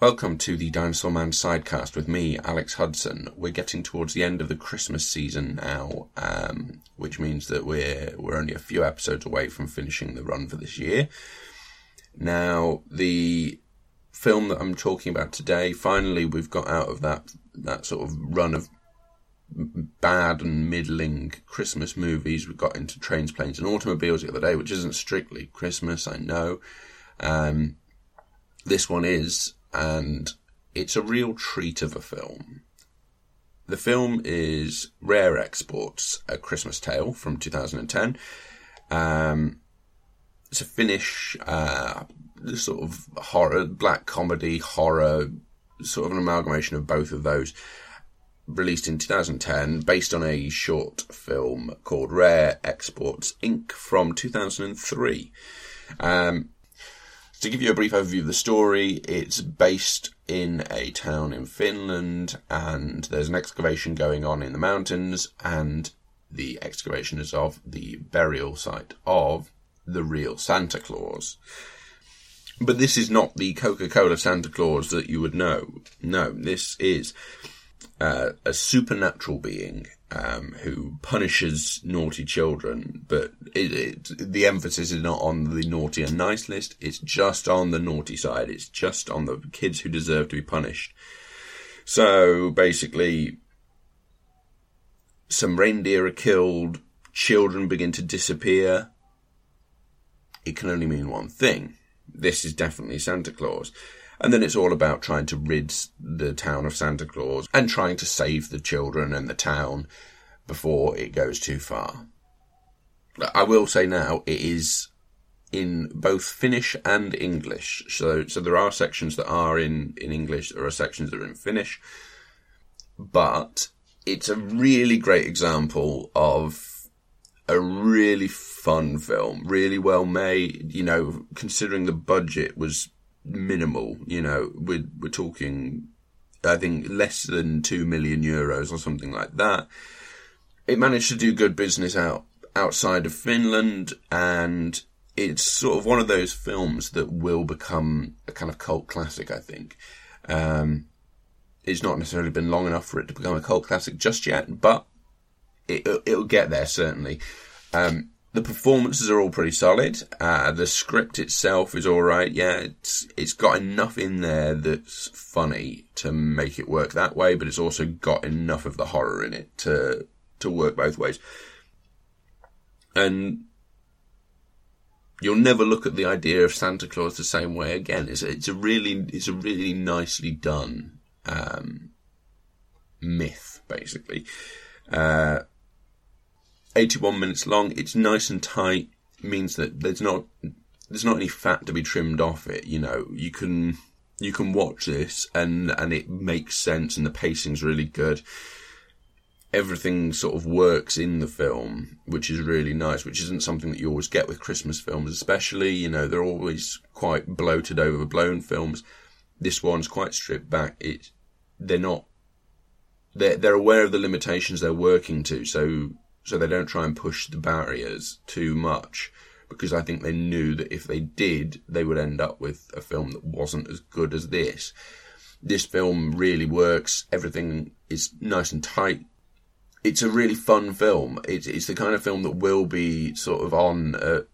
Welcome to the Dinosaur Man sidecast with me, Alex Hudson. We're getting towards the end of the Christmas season now, um, which means that we're we're only a few episodes away from finishing the run for this year. Now, the film that I'm talking about today, finally, we've got out of that that sort of run of bad and middling Christmas movies. We got into Trains, Planes, and Automobiles the other day, which isn't strictly Christmas, I know. Um, this one is, and it's a real treat of a film. The film is Rare Exports, A Christmas Tale from 2010. Um, it's a Finnish, uh, sort of horror, black comedy, horror, sort of an amalgamation of both of those. Released in 2010, based on a short film called Rare Exports Inc. from 2003. Um, to give you a brief overview of the story, it's based in a town in Finland, and there's an excavation going on in the mountains, and the excavation is of the burial site of the real Santa Claus. But this is not the Coca-Cola Santa Claus that you would know. No, this is uh, a supernatural being um, who punishes naughty children, but it, it, the emphasis is not on the naughty and nice list. It's just on the naughty side. It's just on the kids who deserve to be punished. So basically, some reindeer are killed, children begin to disappear. It can only mean one thing. This is definitely Santa Claus. And then it's all about trying to rid the town of Santa Claus and trying to save the children and the town before it goes too far. I will say now it is in both Finnish and English. So, so there are sections that are in, in English, there are sections that are in Finnish, but it's a really great example of a really fun film, really well made, you know, considering the budget was minimal. You know, we're we're talking, I think, less than two million euros or something like that. It managed to do good business out outside of Finland, and it's sort of one of those films that will become a kind of cult classic. I think. Um, it's not necessarily been long enough for it to become a cult classic just yet, but it, will get there certainly. Um, the performances are all pretty solid. Uh, the script itself is all right. Yeah, it's it's got enough in there that's funny to make it work that way, but it's also got enough of the horror in it to to work both ways. And you'll never look at the idea of Santa Claus the same way again. It's a, it's a really it's a really nicely done um, myth, basically. Uh, 81 minutes long. It's nice and tight. Means that there's not there's not any fat to be trimmed off it. You know, you can you can watch this and and it makes sense and the pacing's really good. Everything sort of works in the film, which is really nice, which isn't something that you always get with Christmas films, especially, you know, they're always quite bloated, overblown films. This one's quite stripped back. It, they're not, they're, they're aware of the limitations they're working to, so so they don't try and push the barriers too much because I think they knew that if they did, they would end up with a film that wasn't as good as this. This film really works. Everything is nice and tight. It's a really fun film. It's, it's the kind of film that will be sort of on at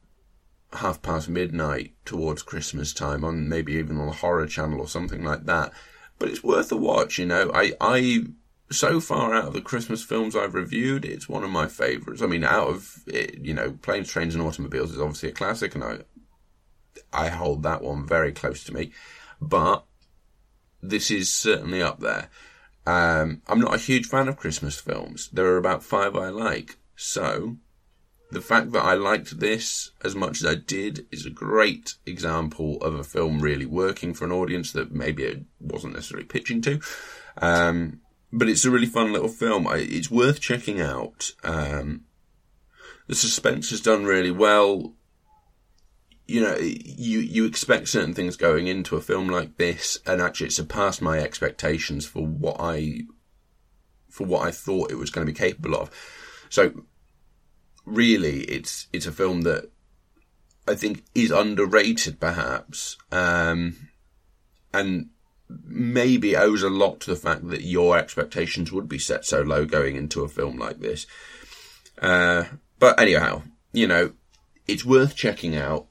half past midnight towards Christmas time on maybe even on the horror channel or something like that. But it's worth a watch, you know. I, I so far out of the Christmas films I've reviewed, it's one of my favourites. I mean, out of it, you know, Planes, Trains, and Automobiles is obviously a classic, and I I hold that one very close to me. But this is certainly up there. Um, I'm not a huge fan of Christmas films. There are about five I like. So, the fact that I liked this as much as I did is a great example of a film really working for an audience that maybe it wasn't necessarily pitching to. Um, but it's a really fun little film. It's worth checking out. Um, the suspense is done really well. You know, you you expect certain things going into a film like this, and actually, it surpassed my expectations for what I for what I thought it was going to be capable of. So, really, it's it's a film that I think is underrated, perhaps, um, and maybe owes a lot to the fact that your expectations would be set so low going into a film like this. Uh, but anyhow, you know, it's worth checking out.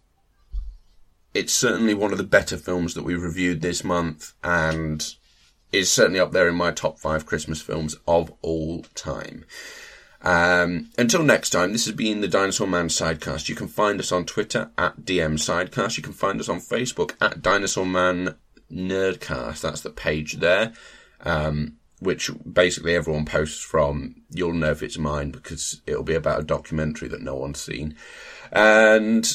It's certainly one of the better films that we've reviewed this month and is certainly up there in my top five Christmas films of all time. Um, until next time, this has been the Dinosaur Man Sidecast. You can find us on Twitter at DM Sidecast. You can find us on Facebook at Dinosaur Man Nerdcast. That's the page there, um, which basically everyone posts from. You'll know if it's mine because it'll be about a documentary that no one's seen. And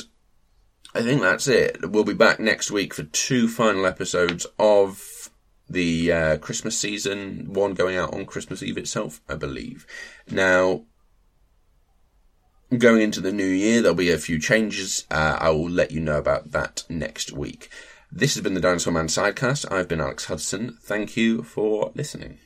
I think that's it. We'll be back next week for two final episodes of the uh, Christmas season, one going out on Christmas Eve itself, I believe. Now, going into the new year, there'll be a few changes. Uh, I will let you know about that next week. This has been the Dinosaur Man Sidecast. I've been Alex Hudson. Thank you for listening.